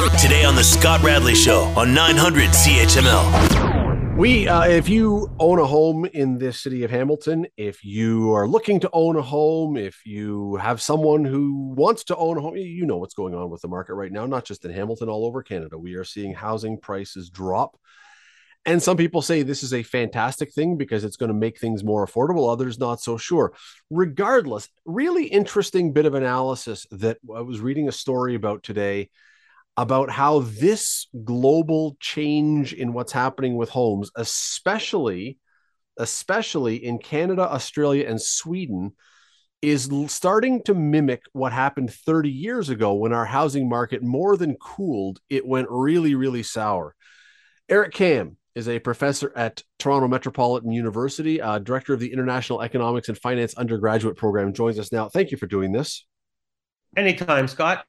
Today on the Scott Radley Show on 900 CHML. We, uh, if you own a home in this city of Hamilton, if you are looking to own a home, if you have someone who wants to own a home, you know what's going on with the market right now, not just in Hamilton, all over Canada. We are seeing housing prices drop. And some people say this is a fantastic thing because it's going to make things more affordable. Others not so sure. Regardless, really interesting bit of analysis that I was reading a story about today about how this global change in what's happening with homes, especially especially in Canada, Australia, and Sweden, is starting to mimic what happened 30 years ago when our housing market more than cooled, it went really, really sour. Eric Kam is a professor at Toronto Metropolitan University, uh, director of the International Economics and Finance undergraduate program, joins us now. Thank you for doing this. Anytime, Scott.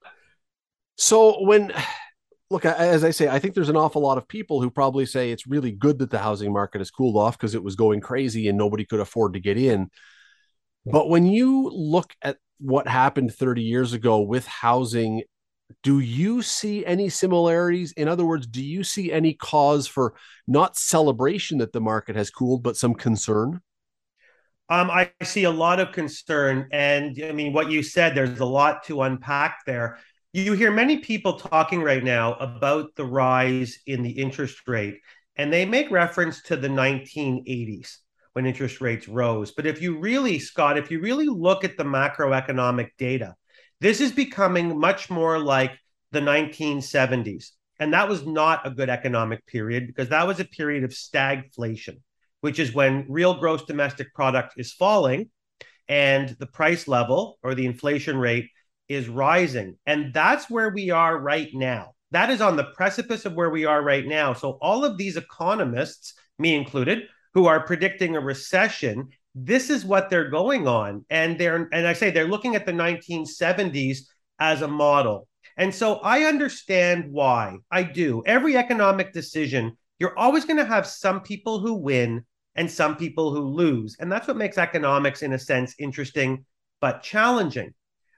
So, when look, as I say, I think there's an awful lot of people who probably say it's really good that the housing market has cooled off because it was going crazy and nobody could afford to get in. But when you look at what happened 30 years ago with housing do you see any similarities? In other words, do you see any cause for not celebration that the market has cooled, but some concern? Um, I see a lot of concern. And I mean, what you said, there's a lot to unpack there. You hear many people talking right now about the rise in the interest rate, and they make reference to the 1980s when interest rates rose. But if you really, Scott, if you really look at the macroeconomic data, this is becoming much more like the 1970s. And that was not a good economic period because that was a period of stagflation, which is when real gross domestic product is falling and the price level or the inflation rate is rising. And that's where we are right now. That is on the precipice of where we are right now. So, all of these economists, me included, who are predicting a recession this is what they're going on and they're and i say they're looking at the 1970s as a model and so i understand why i do every economic decision you're always going to have some people who win and some people who lose and that's what makes economics in a sense interesting but challenging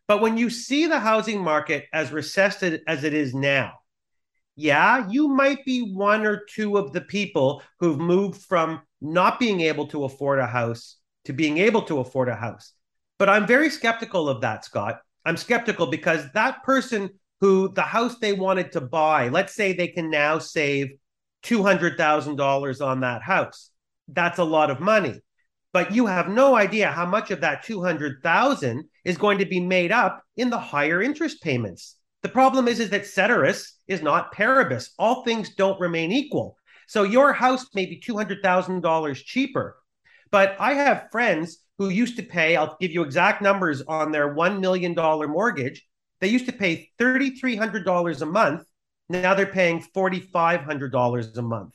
but when you see the housing market as recessed as it is now yeah you might be one or two of the people who've moved from not being able to afford a house to being able to afford a house. But I'm very skeptical of that, Scott. I'm skeptical because that person who the house they wanted to buy, let's say they can now save $200,000 on that house. That's a lot of money. But you have no idea how much of that 200,000 is going to be made up in the higher interest payments. The problem is, is that ceteris is not paribus. All things don't remain equal. So your house may be $200,000 cheaper, but I have friends who used to pay, I'll give you exact numbers on their $1 million mortgage. They used to pay $3,300 a month. Now they're paying $4,500 a month.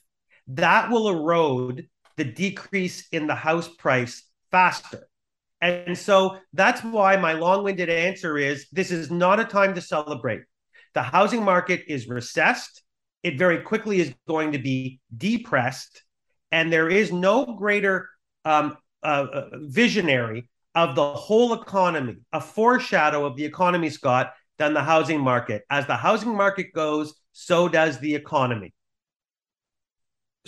That will erode the decrease in the house price faster. And so that's why my long winded answer is this is not a time to celebrate. The housing market is recessed. It very quickly is going to be depressed. And there is no greater um, uh, visionary of the whole economy, a foreshadow of the economy, Scott, than the housing market. As the housing market goes, so does the economy.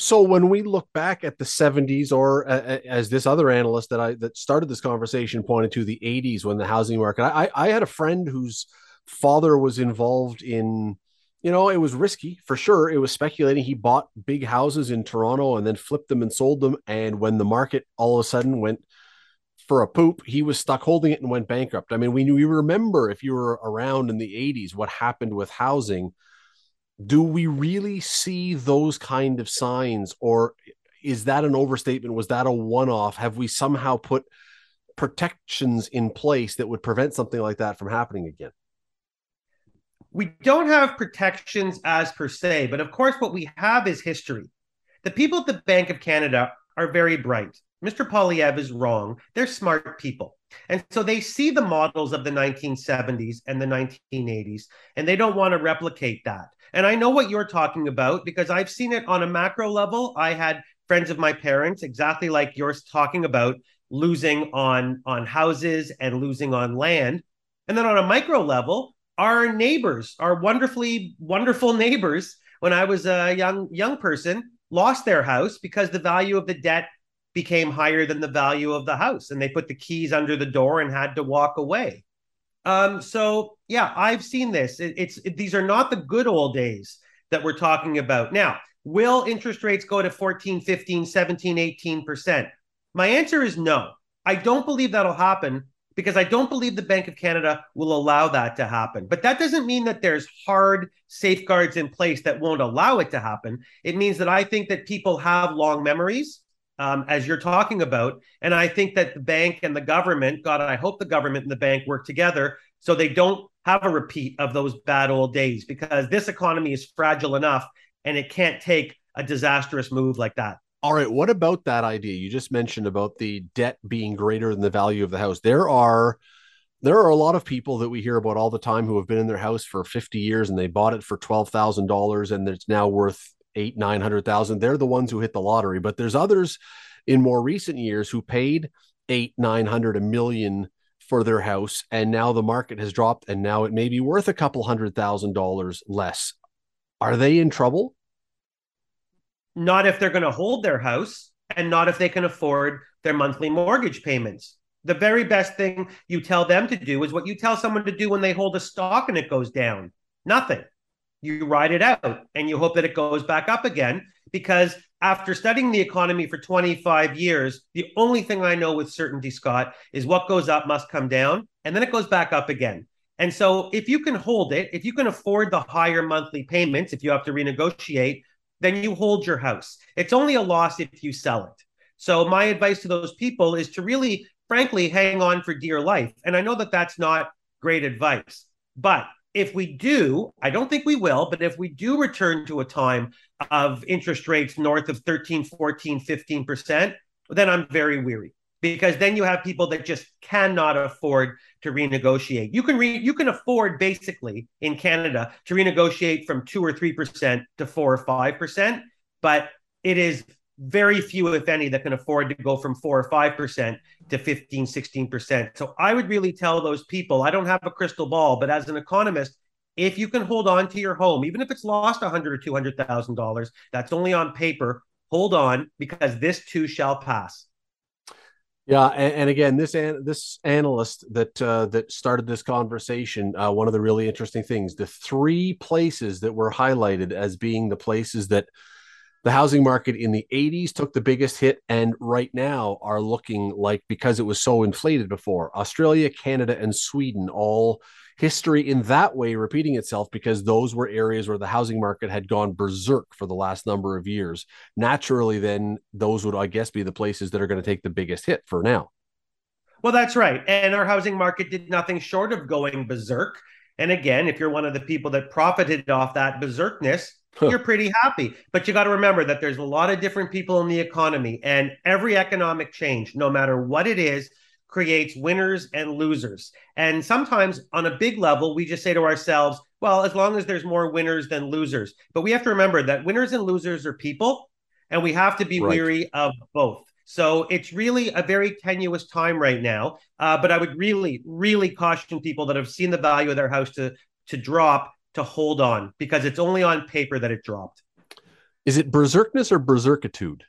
So when we look back at the 70s, or uh, as this other analyst that I that started this conversation pointed to the 80s, when the housing market, I, I had a friend whose father was involved in you know, it was risky for sure. It was speculating. He bought big houses in Toronto and then flipped them and sold them. And when the market all of a sudden went for a poop, he was stuck holding it and went bankrupt. I mean, we we remember if you were around in the 80s what happened with housing. Do we really see those kind of signs, or is that an overstatement? Was that a one-off? Have we somehow put protections in place that would prevent something like that from happening again? we don't have protections as per se, but of course, what we have is history. The people at the Bank of Canada are very bright. Mr. Poilievre is wrong. They're smart people. And so they see the models of the 1970s and the 1980s, and they don't want to replicate that. And I know what you're talking about because I've seen it on a macro level. I had friends of my parents, exactly like you're talking about, losing on, on houses and losing on land. And then on a micro level, our neighbors, our wonderfully wonderful neighbors, when I was a young young person, lost their house because the value of the debt became higher than the value of the house, and they put the keys under the door and had to walk away. Um, so yeah, I've seen this. It, it's it, these are not the good old days that we're talking about now. Will interest rates go to 14, 15, 17, 18%? My answer is no. I don't believe that'll happen because I don't believe the Bank of Canada will allow that to happen. But that doesn't mean that there's hard safeguards in place that won't allow it to happen. It means that I think that people have long memories, um, as you're talking about. And I think that the bank and the government, God, I hope the government and the bank work together so they don't have a repeat of those bad old days because this economy is fragile enough and it can't take a disastrous move like that. All right. What about that idea you just mentioned about the debt being greater than the value of the house? There are there are a lot of people that we hear about all the time who have been in their house for 50 years and they bought it for $12,000 and it's now worth eight, 900,000. They're the ones who hit the lottery, but there's others in more recent years who paid eight, 900, a million for their house. And now the market has dropped and now it may be worth a couple hundred thousand dollars less. Are they in trouble? Not if they're going to hold their house and not if they can afford their monthly mortgage payments. The very best thing you tell them to do is what you tell someone to do when they hold a stock and it goes down nothing. You ride it out and you hope that it goes back up again. Because after studying the economy for 25 years, the only thing I know with certainty, Scott, is what goes up must come down and then it goes back up again. And so if you can hold it, if you can afford the higher monthly payments, if you have to renegotiate, then you hold your house. It's only a loss if you sell it. So my advice to those people is to really, frankly, hang on for dear life. And I know that that's not great advice, but if we do, I don't think we will, but if we do return to a time of interest rates north of 13, 14, 15%, then I'm very weary because then you have people that just cannot afford to renegotiate. You can re- you can afford basically in Canada to renegotiate from 2 or 3% to 4 or 5%, but it is very few if any that can afford to go from 4 or 5% to 15 16%. So I would really tell those people, I don't have a crystal ball, but as an economist, if you can hold on to your home even if it's lost 100 or 200,000 dollars, that's only on paper, hold on because this too shall pass. Yeah, and, and, again, this an, this analyst that uh, that started this conversation, uh, one of the really interesting things, the three places that were highlighted as being the places that the housing market in the 80s took the biggest hit, and right now are looking like because it was so inflated before. Australia, Canada, and Sweden all history in that way repeating itself because those were areas where the housing market had gone berserk for the last number of years. Naturally, then those would, I guess, be the places that are going to take the biggest hit for now. Well, that's right. And our housing market did nothing short of going berserk. And again, if you're one of the people that profited off that berserkness, you're pretty happy. But you got to remember that there's a lot of different people in the economy, and every economic change, no matter what it is, creates winners and losers. And sometimes on a big level, we just say to ourselves, well, as long as there's more winners than losers. But we have to remember that winners and losers are people, and we have to be right. weary of both. So it's really a very tenuous time right now. Uh, but I would really, really caution people that have seen the value of their house to to drop to hold on because it's only on paper that it dropped. Is it berserkness or berserkitude?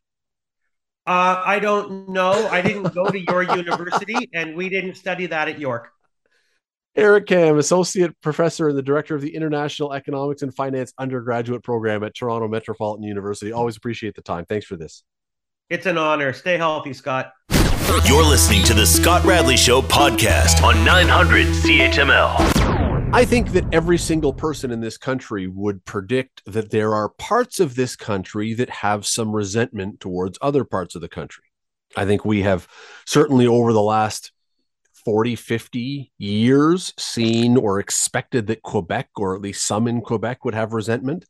Uh, I don't know. I didn't go to your university, and we didn't study that at York. Eric Kam, Associate Professor and the Director of the International Economics and Finance Undergraduate Program at Toronto Metropolitan University. Always appreciate the time. Thanks for this. It's an honor. Stay healthy, Scott. You're listening to the Scott Radley Show podcast on 900 CHML. I think that every single person in this country would predict that there are parts of this country that have some resentment towards other parts of the country. I think we have certainly over the last 40, 50 years seen or expected that Quebec, or at least some in Quebec, would have resentment.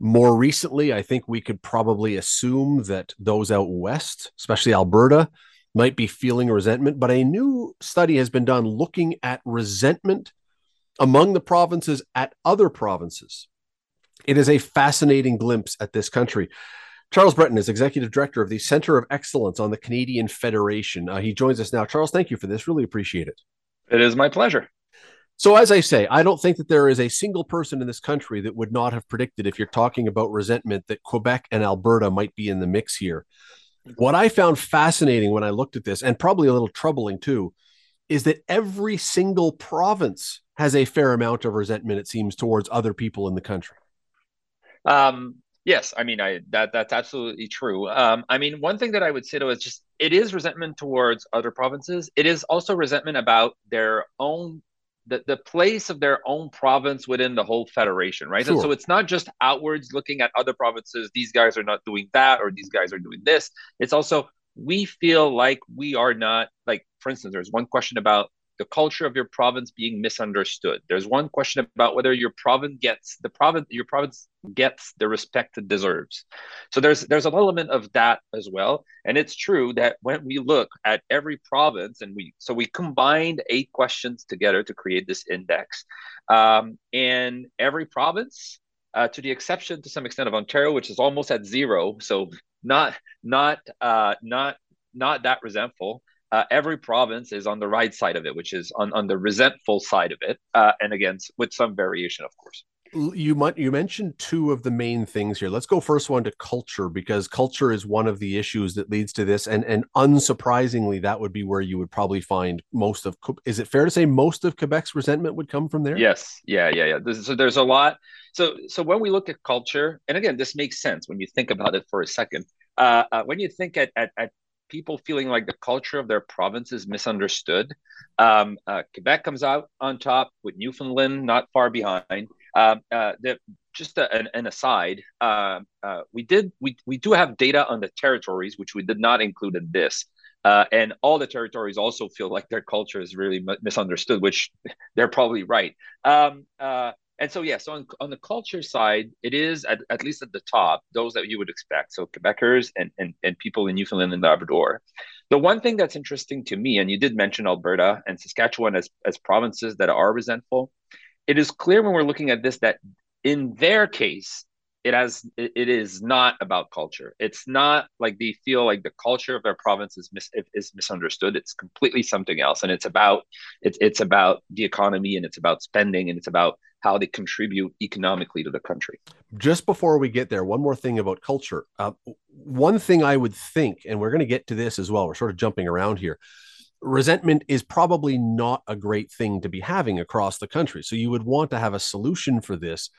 More recently, I think we could probably assume that those out west, especially Alberta, might be feeling resentment. But a new study has been done looking at resentment among the provinces at other provinces. It is a fascinating glimpse at this country. Charles Breton is executive director of the Center of Excellence on the Canadian Federation. Uh, he joins us now. Charles, thank you for this. Really appreciate it. It is my pleasure. So, as I say, I don't think that there is a single person in this country that would not have predicted, if you're talking about resentment, that Quebec and Alberta might be in the mix here. What I found fascinating when I looked at this, and probably a little troubling too, is that every single province has a fair amount of resentment, it seems, towards other people in the country. Um, yes, I mean, I that that's absolutely true. Um, I mean, one thing that I would say though is just it is resentment towards other provinces. It is also resentment about their own the, the place of their own province within the whole federation, right? Sure. And so it's not just outwards looking at other provinces, these guys are not doing that or these guys are doing this. It's also we feel like we are not like for instance there's one question about the culture of your province being misunderstood. There's one question about whether your province gets the province your province gets the respect it deserves. So there's there's an element of that as well. And it's true that when we look at every province and we so we combined eight questions together to create this index. Um, and every province, uh, to the exception to some extent of Ontario, which is almost at zero, so not not uh, not not that resentful uh, every province is on the right side of it, which is on, on the resentful side of it, uh, and again with some variation, of course. You might you mentioned two of the main things here. Let's go first one to culture because culture is one of the issues that leads to this, and and unsurprisingly, that would be where you would probably find most of. Is it fair to say most of Quebec's resentment would come from there? Yes, yeah, yeah, yeah. so there's a lot. So so when we look at culture, and again, this makes sense when you think about it for a second. Uh, uh, when you think at, at, at people feeling like the culture of their province is misunderstood. Um, uh, Quebec comes out on top with Newfoundland not far behind. Uh, uh, the, just a, an, an, aside, uh, uh, we did we, we do have data on the territories, which we did not include in this. Uh, and all the territories also feel like their culture is really m- misunderstood, which they're probably right. Um, and so yeah so on, on the culture side it is at, at least at the top those that you would expect. So quebecers and, and, and people in newfoundland and labrador. The one thing that's interesting to me and you did mention alberta and saskatchewan as, as provinces that are resentful it is clear when we're looking at this that in their case it has it is not about culture. It's not like they feel like the culture of their province is mis, is misunderstood. It's completely something else. And it's about it's it's about the economy and it's about spending and it's about how they contribute economically to the country. Just before we get there, one more thing about culture. Uh, one thing I would think, and we're going to get to this as well, we're sort of jumping around here. Resentment is probably not a great thing to be having across the country. So you would want to have a solution for this.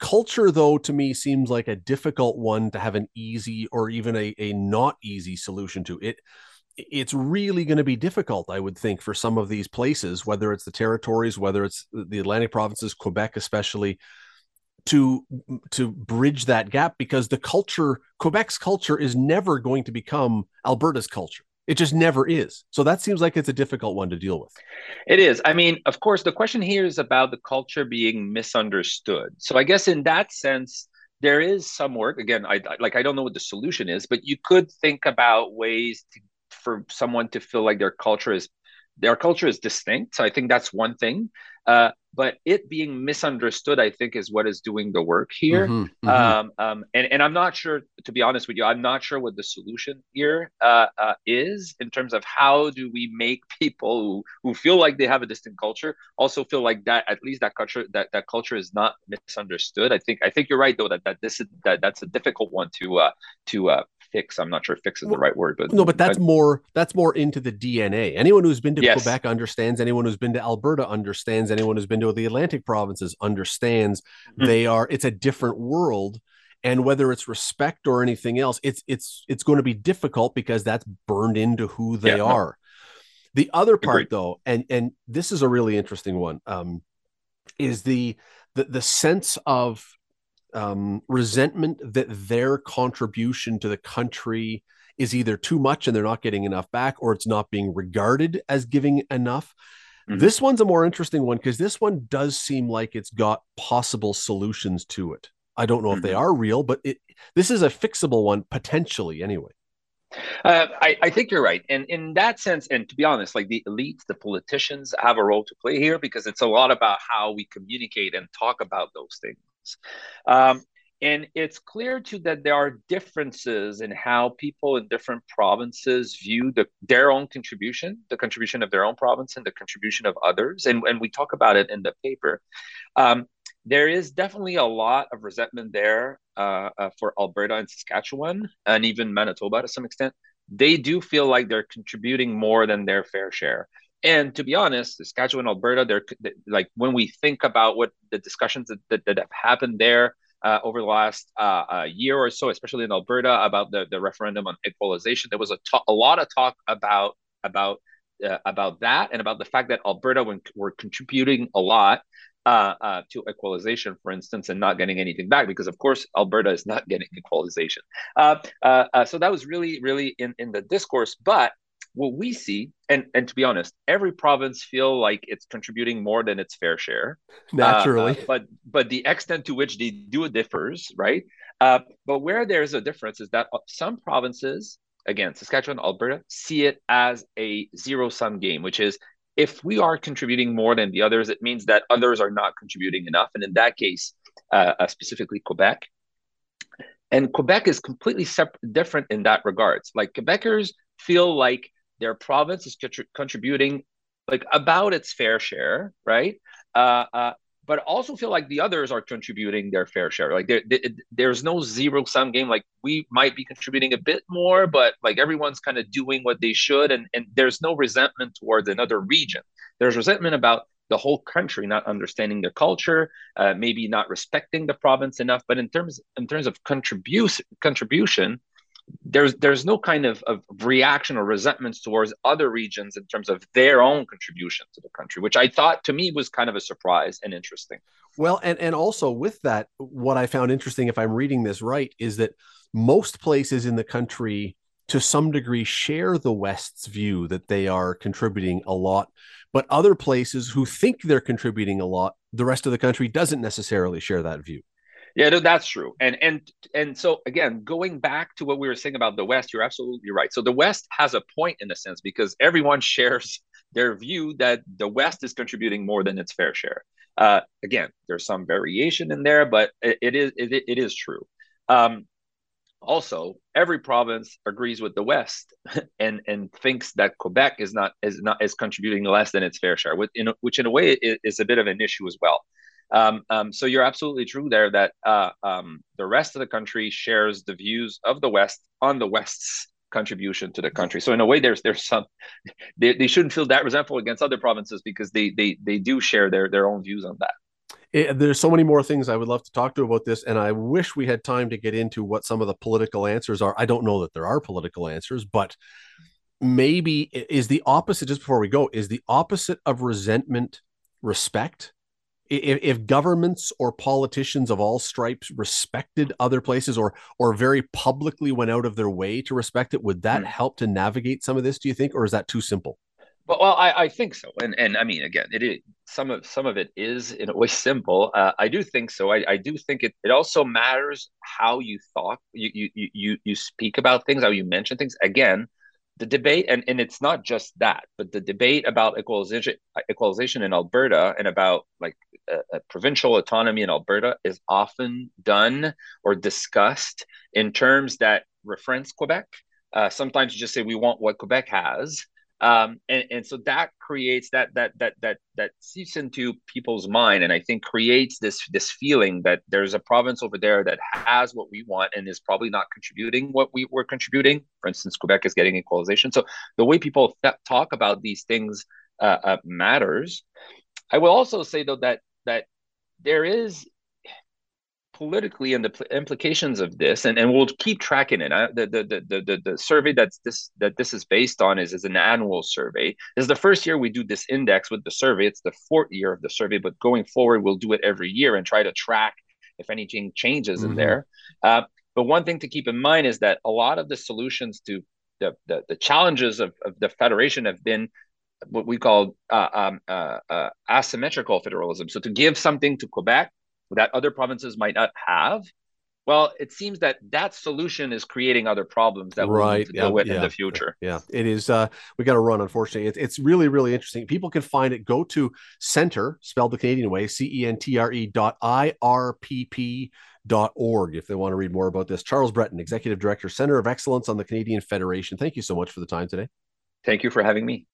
Culture, though, to me seems like a difficult one to have an easy or even a, a not easy solution to. It it's really going to be difficult, I would think, for some of these places, whether it's the territories, whether it's the Atlantic provinces, Quebec especially, to to bridge that gap because the culture, Quebec's culture, is never going to become Alberta's culture. It just never is. So that seems like it's a difficult one to deal with. It is. I mean, of course, the question here is about the culture being misunderstood. So I guess in that sense, there is some work. Again, I like I don't know what the solution is, but you could think about ways to for someone to feel like their culture is their culture is distinct. So I think that's one thing. Uh, but it being misunderstood, I think, is what is doing the work here. Mm-hmm, mm-hmm. Um, um, and, and I'm not sure, to be honest with you, I'm not sure what the solution here uh, uh, is in terms of how do we make people who, who feel like they have a distinct culture also feel like that at least that culture that, that culture is not misunderstood. I think I think you're right though that, that this is that that's a difficult one to uh, to uh, fix. I'm not sure fix is the right word, but no, but that's I, more that's more into the DNA. Anyone who's been to yes. Quebec understands. Anyone who's been to Alberta understands. Anyone who's been to the Atlantic provinces understands. Mm-hmm. They are. It's a different world, and whether it's respect or anything else, it's it's it's going to be difficult because that's burned into who they yeah, are. No. The other part, Agreed. though, and and this is a really interesting one, um, is the the the sense of um, resentment that their contribution to the country is either too much and they're not getting enough back or it's not being regarded as giving enough. Mm-hmm. This one's a more interesting one because this one does seem like it's got possible solutions to it. I don't know mm-hmm. if they mm-hmm. are real, but it this is a fixable one potentially anyway. Uh, I, I, think you're right. And in that sense, and to be honest, like the elites, the politicians have a role to play here because it's a lot about how we communicate and talk about those things. Um, and it's clear too that there are differences in how people in different provinces view the, their own contribution, the contribution of their own province, and the contribution of others. And, and we talk about it in the paper. Um, there is definitely a lot of resentment there uh, uh, for Alberta and Saskatchewan, and even Manitoba to some extent. They do feel like they're contributing more than their fair share. And to be honest, Saskatchewan, Alberta, they're like when we think about what the discussions that, that, that have happened there uh, over the last uh, uh, year or so, especially in Alberta, about the, the referendum on equalization. There was a, a lot of talk about about uh, about that and about the fact that Alberta when, were contributing a lot uh, uh, to equalization, for instance, and not getting anything back because, of course, Alberta is not getting equalization. so that was really, really in, in the discourse. But what we see and and to be honest every province feel like it's contributing more than its fair share. Naturally. uh, uh, but but the extent to which they do it differs right? Uh, but where there's a difference is that some provinces again saskatchewan alberta see it as a zero sum game which is if we are contributing more than the others it means that others are not contributing enough. And in that case uh, uh specifically quebec. And quebec is completely separate different in that regards. Like quebecers feel like their province is contributing like about its fair share, right? Uh, uh, but also feel like the others are contributing their fair share. Like there, there there's no zero sum game. Like we might be contributing a bit more, but like everyone's kind of doing what they should, and and there's no resentment towards another region. There's resentment about the whole country not understanding their culture, uh, maybe not respecting the province enough. But in terms in terms of contribution contribution, there's there's no kind of, of reaction or resentments towards other regions in terms of their own contribution to the country, which I thought to me was kind of a surprise and interesting. Well, and and also with that, what I found interesting, if I'm reading this right, is that most places in the country to some degree share the West's view that they are contributing a lot, but other places who think they're contributing a lot, the rest of the country doesn't necessarily share that view. Yeah, that's true. And and and so again, going back to what we were saying about the West, you're absolutely right. So the West has a point in a sense because everyone shares their view that the West is contributing more than its fair share. Uh, again, there's some variation in there, but it, it is it, it is true. Um, also, every province agrees with the West and and thinks that Quebec is not is not is contributing less than its fair share, which in, which in a way is, is a bit of an issue as well. Um, um, so you're absolutely true there that uh, um, the rest of the country shares the views of the West on the West's contribution to the country. So in a way, there's there's some they, they shouldn't feel that resentful against other provinces because they they they do share their their own views on that. It, there's so many more things I would love to talk to about this, and I wish we had time to get into what some of the political answers are. I don't know that there are political answers, but maybe is the opposite. Just before we go, is the opposite of resentment respect? If, if, governments or politicians of all stripes respected other places or or very publicly went out of their way to respect it would that mm. help to navigate some of this do you think or is that too simple? But, well I, I think so. And and i mean again it is some of some of it is in a way simple. Uh, i do think so. I, I do think it, it also matters how you thought you, you you you speak about things how you mention things. Again the debate and, and it's not just that but the debate about equalization equalization in alberta and about like provincial autonomy in alberta is often done or discussed in terms that reference quebec. Uh, sometimes you just say we want what quebec has um, and, and so that creates that that that that that seeps into people's mind and i think creates this this feeling that there's a province over there that has what we want and is probably not contributing what we were contributing. For instance quebec is getting equalization. So the way people th- talk about these things uh, uh, matters. I will also say though that that there is politically and the implications of this, and, and we'll keep tracking it. Uh, the, the, the, the, the survey that's this that this is based on is, is an annual survey. This is the first year we do this index with the survey. It's the fourth year of the survey, but going forward, we'll do it every year and try to track if anything changes mm-hmm. in there. Uh, but one thing to keep in mind is that a lot of the solutions to the, the, the challenges of, of the federation have been what we call uh, um, uh, uh, asymmetrical federalism. So to give something to Quebec that other provinces might not have well, it seems that that solution is creating other problems that we'll need to deal with in the future. Yeah, it is. Uh, we got to run, unfortunately. It, it's really, really interesting. People can find it. Go to Centre, spelled the Canadian way, C E N T R E dot I R P P dot org if they want to read more about this. Charles Breton, Executive Director, Center of Excellence on the Canadian Federation. Thank you so much for the time today. Thank you for having me.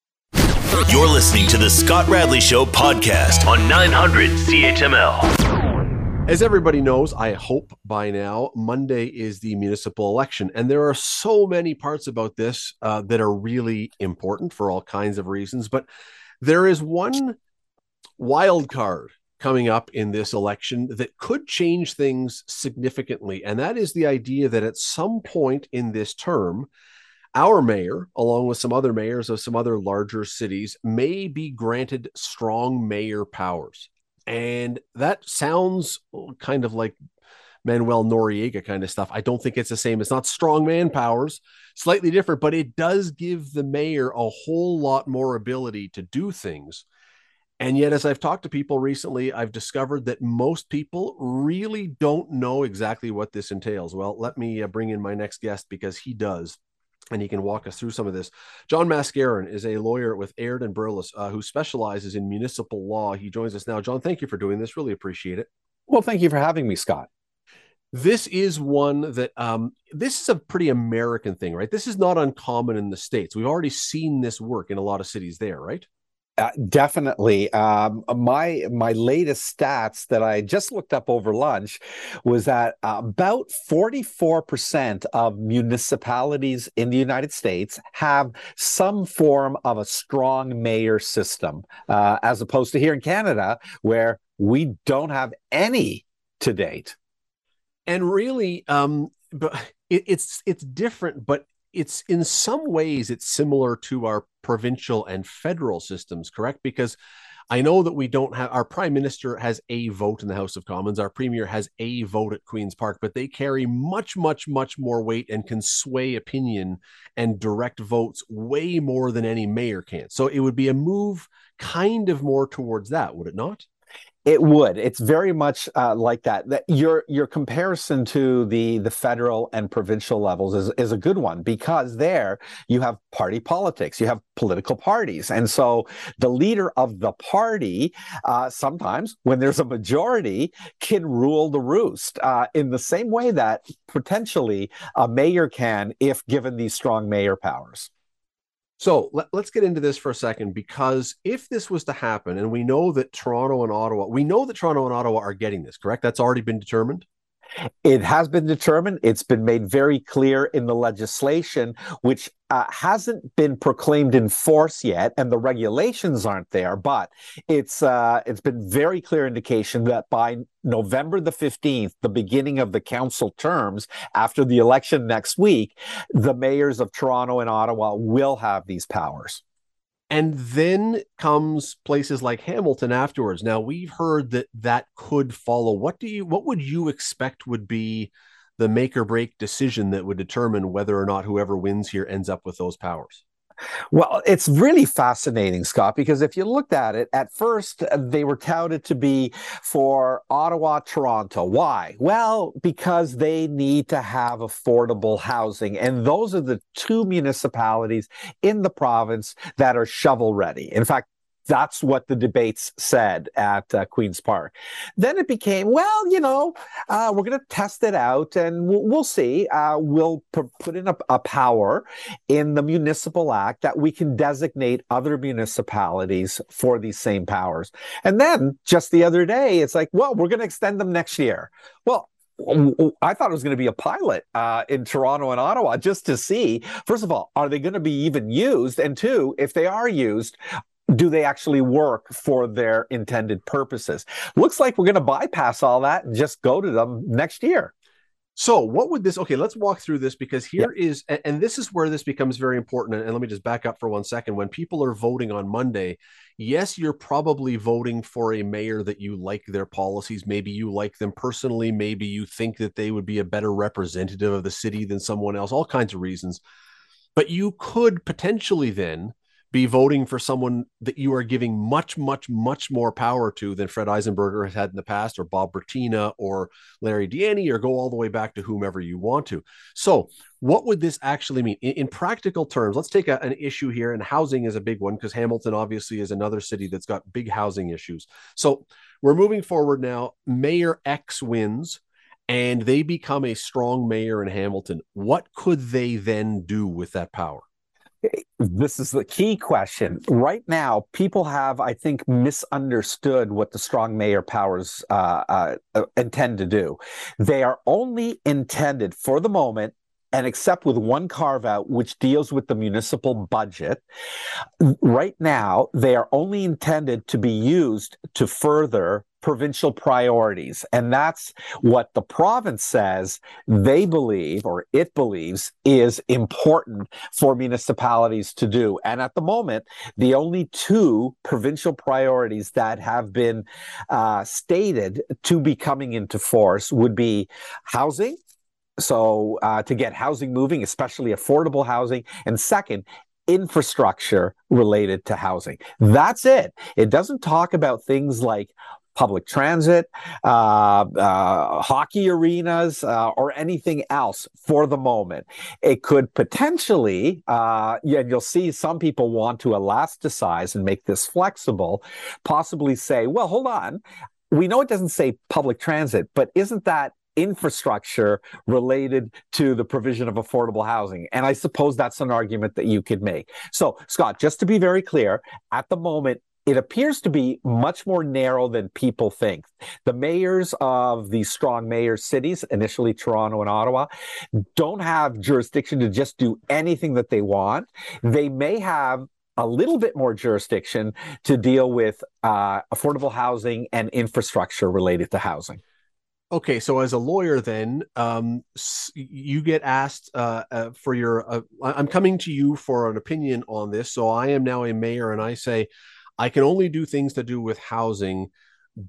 You're listening to the Scott Radley Show podcast on 900 CHML. As everybody knows, I hope by now, Monday is the municipal election. And there are so many parts about this uh, that are really important for all kinds of reasons. But there is one wild card coming up in this election that could change things significantly. And that is the idea that at some point in this term, our mayor, along with some other mayors of some other larger cities, may be granted strong mayor powers. And that sounds kind of like Manuel Noriega kind of stuff. I don't think it's the same. It's not strong man powers, slightly different, but it does give the mayor a whole lot more ability to do things. And yet, as I've talked to people recently, I've discovered that most people really don't know exactly what this entails. Well, let me uh, bring in my next guest because he does and he can walk us through some of this. John Mascarin is a lawyer with Aird and Berlis uh, who specializes in municipal law. He joins us now. John, thank you for doing this. Really appreciate it. Well, thank you for having me, Scott. This is one that um, this is a pretty American thing, right? This is not uncommon in the states. We've already seen this work in a lot of cities there, right? Uh, definitely. Um, my my latest stats that I just looked up over lunch was that uh, about 44% of municipalities in the United States have some form of a strong mayor system, uh, as opposed to here in Canada, where we don't have any to date. And really, um, but it, it's it's different, but it's in some ways it's similar to our provincial and federal systems correct? Because i know that we don't have our prime minister has a vote in the house of commons. Our premier has a vote at queen's park but they carry much much much more weight and can sway opinion and direct votes way more than any mayor can. So it would be a move kind of more towards that would it not it would. It's very much uh, like that. That your your comparison to the the federal and provincial levels is is a good one because there you have party politics, you have political parties, and so the leader of the party uh, sometimes, when there's a majority, can rule the roost uh, in the same way that potentially a mayor can if given these strong mayor powers. So let, us get into this for a second because if this was to happen, and we know that Toronto and Ottawa, we know that Toronto and Ottawa are getting this, correct? That's already been determined. It has been determined. It's been made very clear in the legislation, which uh, hasn't been proclaimed in force yet, and the regulations aren't there. But it's uh, it's been very clear indication that by November the fifteenth, the beginning of the council terms after the election next week, the mayors of Toronto and Ottawa will have these powers. And then comes places like Hamilton afterwards. Now we've heard that that could follow. What do you? What would you expect would be the make or break decision that would determine whether or not whoever wins here ends up with those powers? Well, it's really fascinating, Scott, because if you looked at it, at first uh, they were touted to be for Ottawa, Toronto. Why? Well, because they need to have affordable housing. And those are the two municipalities in the province that are shovel ready. In fact, that's what the debates said at uh, Queen's Park. Then it became, well, you know, uh, we're going to test it out and we'll, we'll see. Uh, we'll p- put in a, a, power in the Municipal Act that we can designate other municipalities for these same powers. And then just the other day, it's like, well, we're going to extend them next year. Well, I thought it was going to be a pilot uh, in Toronto and Ottawa just to see, first of all, are they going to be even used? And two, if they are used, do they actually work for their intended purposes? Looks like we're going to bypass all that and just go to them next year. So, what would this? Okay, let's walk through this because here yep. is, and this is where this becomes very important. And let me just back up for one second. When people are voting on Monday, yes, you're probably voting for a mayor that you like their policies. Maybe you like them personally. Maybe you think that they would be a better representative of the city than someone else, all kinds of reasons. But you could potentially then be voting for someone that you are giving much, much, much more power to than Fred Eisenberger has had in the past, or Bob Bratina, or Larry Di Ianni, or go all the way back to whomever you want to. So, what would this actually mean in, in practical terms? Let's take a, an issue here, and housing is a big one because Hamilton obviously is another city that's got big housing issues. So, we're moving forward now. Mayor X wins and they become a strong mayor in Hamilton. What could they then do with that power? This is the key question. Right now, people have, I think, misunderstood what the strong mayor powers uh, uh, intend to do. They are only intended for the moment and except with one carve out, which deals with the municipal budget, right now, they are only intended to be used to further provincial priorities. And that's what the province says they believe or it believes is important for municipalities to do. And at the moment, the only two provincial priorities that have been uh, stated to be coming into force would be housing. So, uh, to get housing moving, especially affordable housing. And second, infrastructure related to housing. That's it. It doesn't talk about things like public transit, uh, uh, hockey arenas, uh, or anything else for the moment. It could potentially, uh, yeah, you'll see some people want to elasticize and make this flexible, possibly say, well, hold on. We know it doesn't say public transit, but isn't that infrastructure related to the provision of affordable housing. And I suppose that's an argument that you could make. So, Scott, just to be very clear, at the moment, it appears to be much more narrow than people think. The mayors of these strong mayor cities, initially Toronto and Ottawa, don't have jurisdiction to just do anything that they want. They may have a little bit more jurisdiction to deal with uh, affordable housing and infrastructure related to housing. Okay, so as a lawyer, then um, you get asked uh, uh, for your. Uh, I'm coming to you for an opinion on this. So I am now a mayor, and I say, I can only do things to do with housing,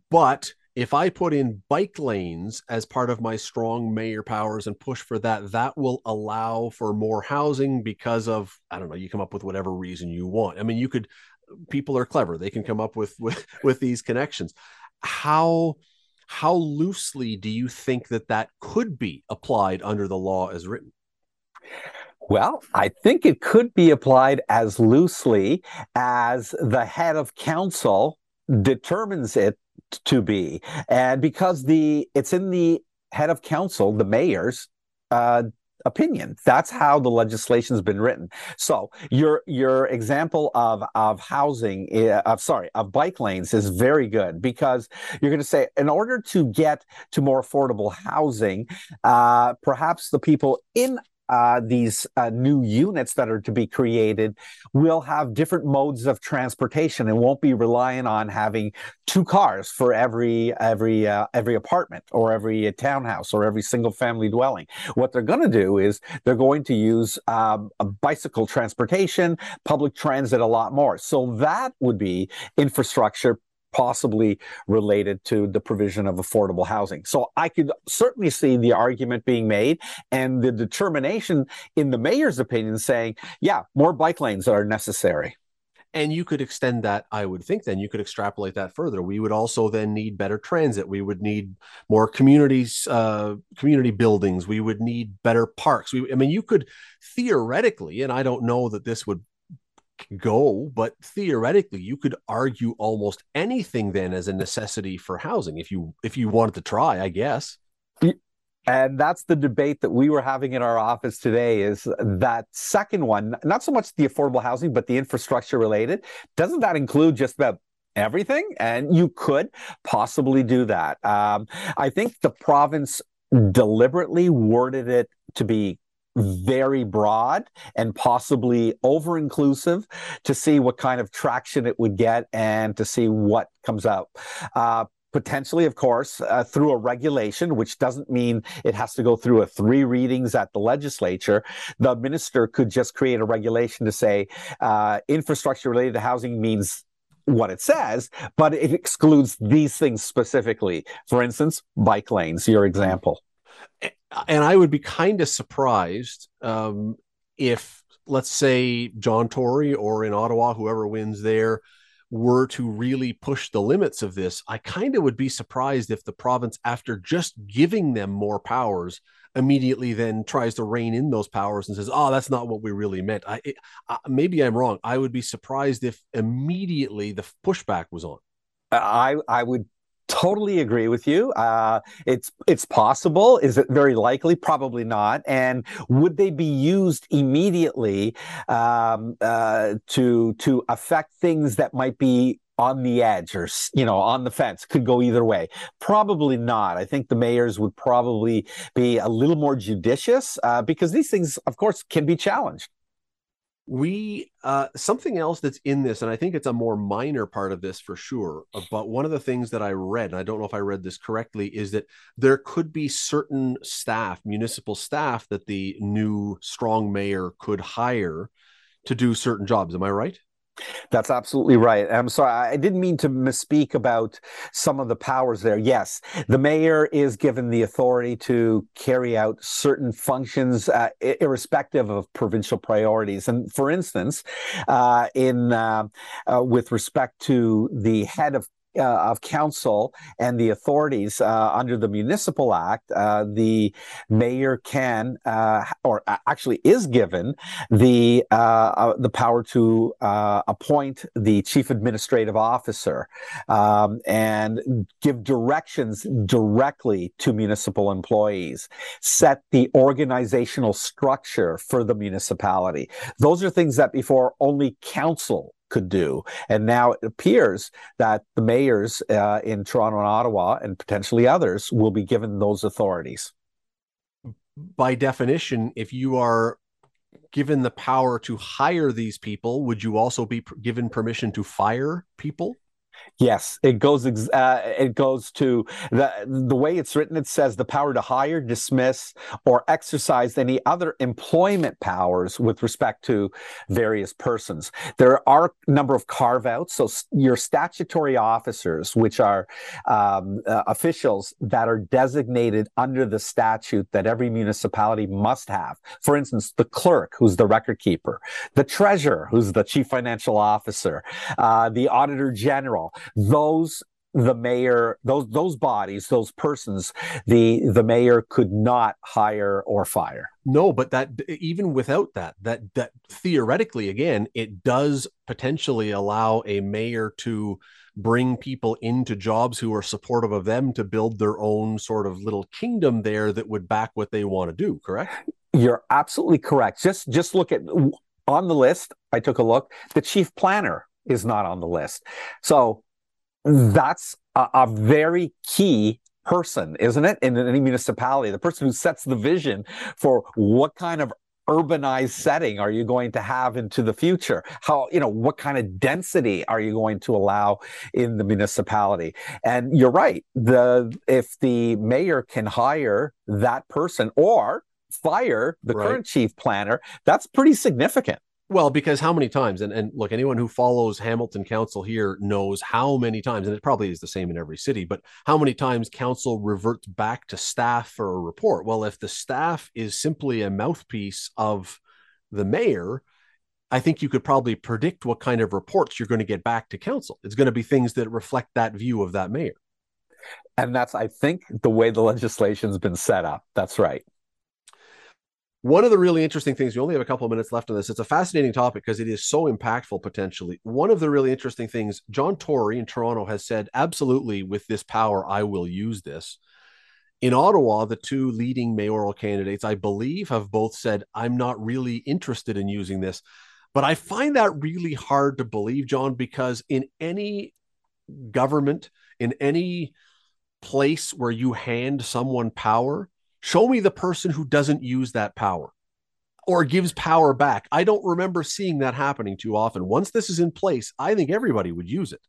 but if I put in bike lanes as part of my strong mayor powers and push for that, that will allow for more housing because of I don't know. You come up with whatever reason you want. I mean, you could. People are clever; they can come up with with with these connections. How how loosely do you think that that could be applied under the law as written? Well, I think it could be applied as loosely as the head of council determines it to be. And because the it's in the head of council, the mayor's uh, opinion. That's how the legislation's been written. So your your example of of housing, uh, of sorry, of bike lanes is very good because you're going to say in order to get to more affordable housing, uh, perhaps the people in uh, these uh, new units that are to be created will have different modes of transportation and won't be relying on having two cars for every every uh, every apartment or every townhouse or every single family dwelling. What they're going to do is they're going to use um, bicycle transportation, public transit a lot more. So that would be infrastructure possibly related to the provision of affordable housing. So I could certainly see the argument being made and the determination in the mayor's opinion saying, yeah, more bike lanes are necessary. And you could extend that, I would think, then you could extrapolate that further. We would also then need better transit. We would need more communities, uh, community buildings. We would need better parks. We, I mean, you could theoretically, and I don't know that this would go, but theoretically, you could argue almost anything then as a necessity for housing if you if you wanted to try, I guess. And that's the debate that we were having in our office today is that second one, not so much the affordable housing, but the infrastructure related. Doesn't that include just about everything? And you could possibly do that. Um, I think the province deliberately worded it to be very broad and possibly over inclusive to see what kind of traction it would get and to see what comes out. Uh, potentially, of course, uh, through a regulation, which doesn't mean it has to go through a three readings at the legislature. The minister could just create a regulation to say uh, infrastructure related to housing means what it says, but it excludes these things specifically. For instance, bike lanes, your example and I would be kind of surprised um, if let's say John Tory or in Ottawa, whoever wins there, were to really push the limits of this, I kind of would be surprised if the province, after just giving them more powers, immediately then tries to rein in those powers and says, "Oh, that's not what we really meant." I, it, uh, maybe I'm wrong. I would be surprised if immediately the pushback was on. I I would totally agree with you. Uh, it's it's possible. Is it very likely? Probably not. And would they be used immediately um, uh, to to affect things that might be on the edge or you know on the fence could go either way probably not i think the mayors would probably be a little more judicious uh, because these things of course can be challenged we uh something else that's in this and i think it's a more minor part of this for sure uh, but one of the things that i read and i don't know if i read this correctly is that there could be certain staff municipal staff that the new strong mayor could hire to do certain jobs. Am i right that's absolutely right. I'm sorry, I didn't mean to misspeak about some of the powers there. Yes, the mayor is given the authority to carry out certain functions, uh, irrespective of provincial priorities. And for instance, uh, in uh, uh with respect to the head of uh, of council and the authorities uh, under the Municipal Act, uh, the mayor can, uh, or actually is given, the uh, uh, the power to appoint the chief administrative officer um, and give directions directly to municipal employees, set the organizational structure for the municipality. Those are things that before only council could do. And now it appears that the mayors uh, in Toronto and Ottawa and potentially others will be given those authorities. By definition, if you are given the power to hire these people, would you also be given permission to fire people? Yes, it goes. Uh, it goes to the the way it's written. It says the power to hire, dismiss, or exercise any other employment powers with respect to various persons. There are a number of carve outs. So your statutory officers, which are um, uh, officials that are designated under the statute that every municipality must have. For instance, the clerk, who's the record keeper, the treasurer, who's the chief financial officer, uh, the auditor general those the mayor those those bodies those persons the the mayor could not hire or fire. No but that even without that that that theoretically again it does potentially allow a mayor to bring people into jobs who are supportive of them to build their own sort of little kingdom there that would back what they want to do correct? You're absolutely correct. Just just look at on the list i took a look the chief planner is not on the list so that's a, a very key person, isn't it? In any municipality, the person who sets the vision for what kind of urbanized setting are you going to have into the future how you know what kind of density are you going to allow in the municipality and you're right the if the mayor can hire that person or fire the right. current chief planner that's pretty significant well, because how many times, and, and look, anyone who follows Hamilton Council here knows how many times, and it probably is the same in every city, but how many times council reverts back to staff for a report. Well, if the staff is simply a mouthpiece of the mayor, I think you could probably predict what kind of reports you're going to get back to council. It's going to be things that reflect that view of that mayor. And that's, I think, the way the legislation's been set up. That's right. One of the really interesting things, we only have a couple of minutes left on this. It's a fascinating topic because it is so impactful potentially. One of the really interesting things, John Tory in Toronto has said, absolutely, with this power, I will use this. In Ottawa, the two leading mayoral candidates, I believe, have both said, I'm not really interested in using this. But I find that really hard to believe, John, because in any government, in any place where you hand someone power, Show me the person who doesn't use that power or gives power back. I don't remember seeing that happening too often. Once this is in place, I think everybody would use it.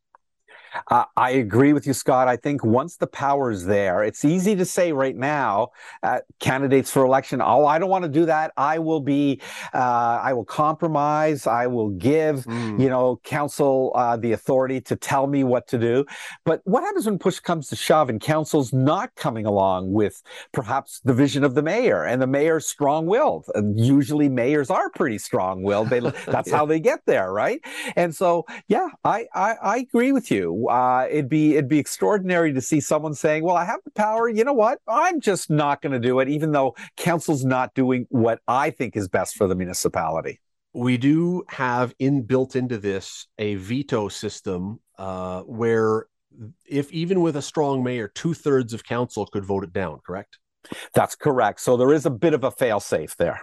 Uh, I agree with you, Scott. I think once the power is there, it's easy to say right now, uh, candidates for election, oh, I don't want to do that. I will be, uh, I will compromise. I will give, mm. you know, council uh, the authority to tell me what to do. But what happens when push comes to shove and council's not coming along with perhaps the vision of the mayor and the mayor's strong-willed? usually mayors are pretty strong-willed. They, that's yeah. how they get there, right? And so, yeah, I, I, I agree with you uh, it'd be it'd be extraordinary to see someone saying, "Well, I have the power. You know what? I'm just not going to do it," even though council's not doing what I think is best for the municipality. We do have in built into this a veto system uh, where, if even with a strong mayor, two thirds of council could vote it down. Correct. That's correct. So there is a bit of a fail safe there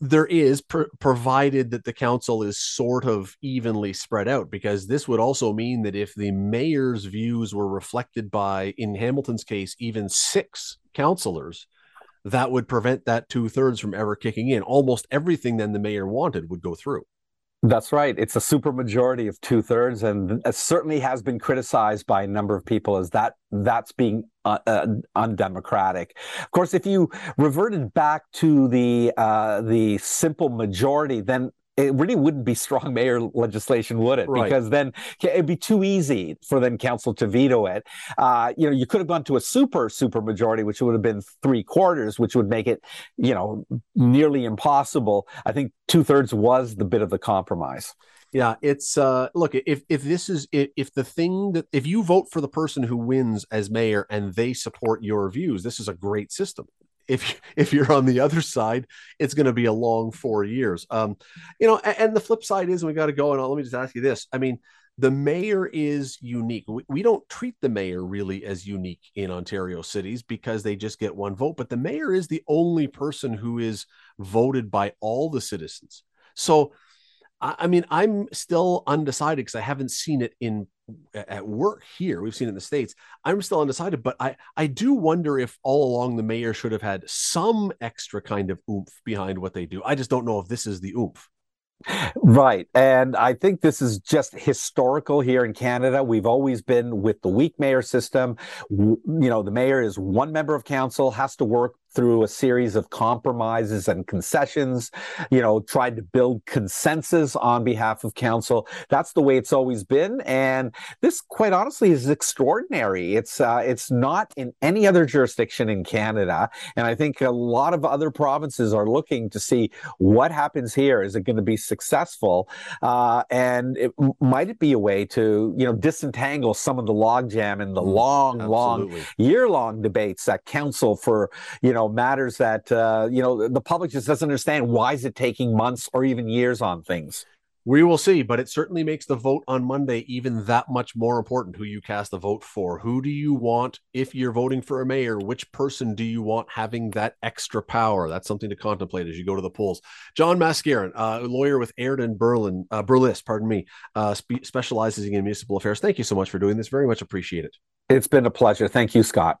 there is pr- provided that the council is sort of evenly spread out because this would also mean that if the mayor's views were reflected by in hamilton's case even six councillors that would prevent that two-thirds from ever kicking in. Almost everything then the mayor wanted would go through that's right. It's a supermajority of two thirds, and certainly has been criticized by a number of people as that that's being uh, uh, undemocratic. Of course, if you reverted back to the uh, the simple majority, then it really wouldn't be strong mayor legislation, would it? Right. Because then it'd be too easy for then council to veto it. Uh, you know, you could have gone to a super super majority, which would have been three quarters, which would make it, you know, nearly impossible. I think two thirds was the bit of the compromise. Yeah, it's uh look if if this is if, if the thing that if you vote for the person who wins as mayor and they support your views, this is a great system if if you're on the other side, it's going to be a long four years. Um, you know, and, and the flip side is we got to go. And let me just ask you this: I mean, the mayor is unique. We, we don't treat the mayor really as unique in Ontario cities because they just get one vote. But the mayor is the only person who is voted by all the citizens. So I mean, I'm still undecided because I haven't seen it in at work here. We've seen in the states. I'm still undecided, but I I do wonder if all along the mayor should have had some extra kind of oomph behind what they do. I just don't know if this is the oomph. Right. And I think this is just historical here in Canada. We've always been with the weak mayor system. You know, the mayor is one member of council, has to work through a series of compromises and concessions, you know, tried to build consensus on behalf of council. That's the way it's always been. And this, quite honestly, is extraordinary. It's, uh, it's not in any other jurisdiction in Canada. And I think a lot of other provinces are looking to see what happens here. Is it going to be successful? Uh, and it, might it be a way to, you know, disentangle some of the logjam and the mm, long, Absolutely. long, year long debates that council for, you know, matters that uh, you know the public just doesn't understand. Why is it taking months or even years on things? We will see, but it certainly makes the vote on Monday even that much more important who you cast the vote for. Who do you want if you're voting for a mayor? Which person do you want having that extra power? That's something to contemplate as you go to the polls. John Mascarin, uh, lawyer with Aird Berlis, uh, pardon me, uh, spe- specializes in municipal affairs. Thank you so much for doing this. Very much appreciate it. It's been a pleasure. Thank you, Scott.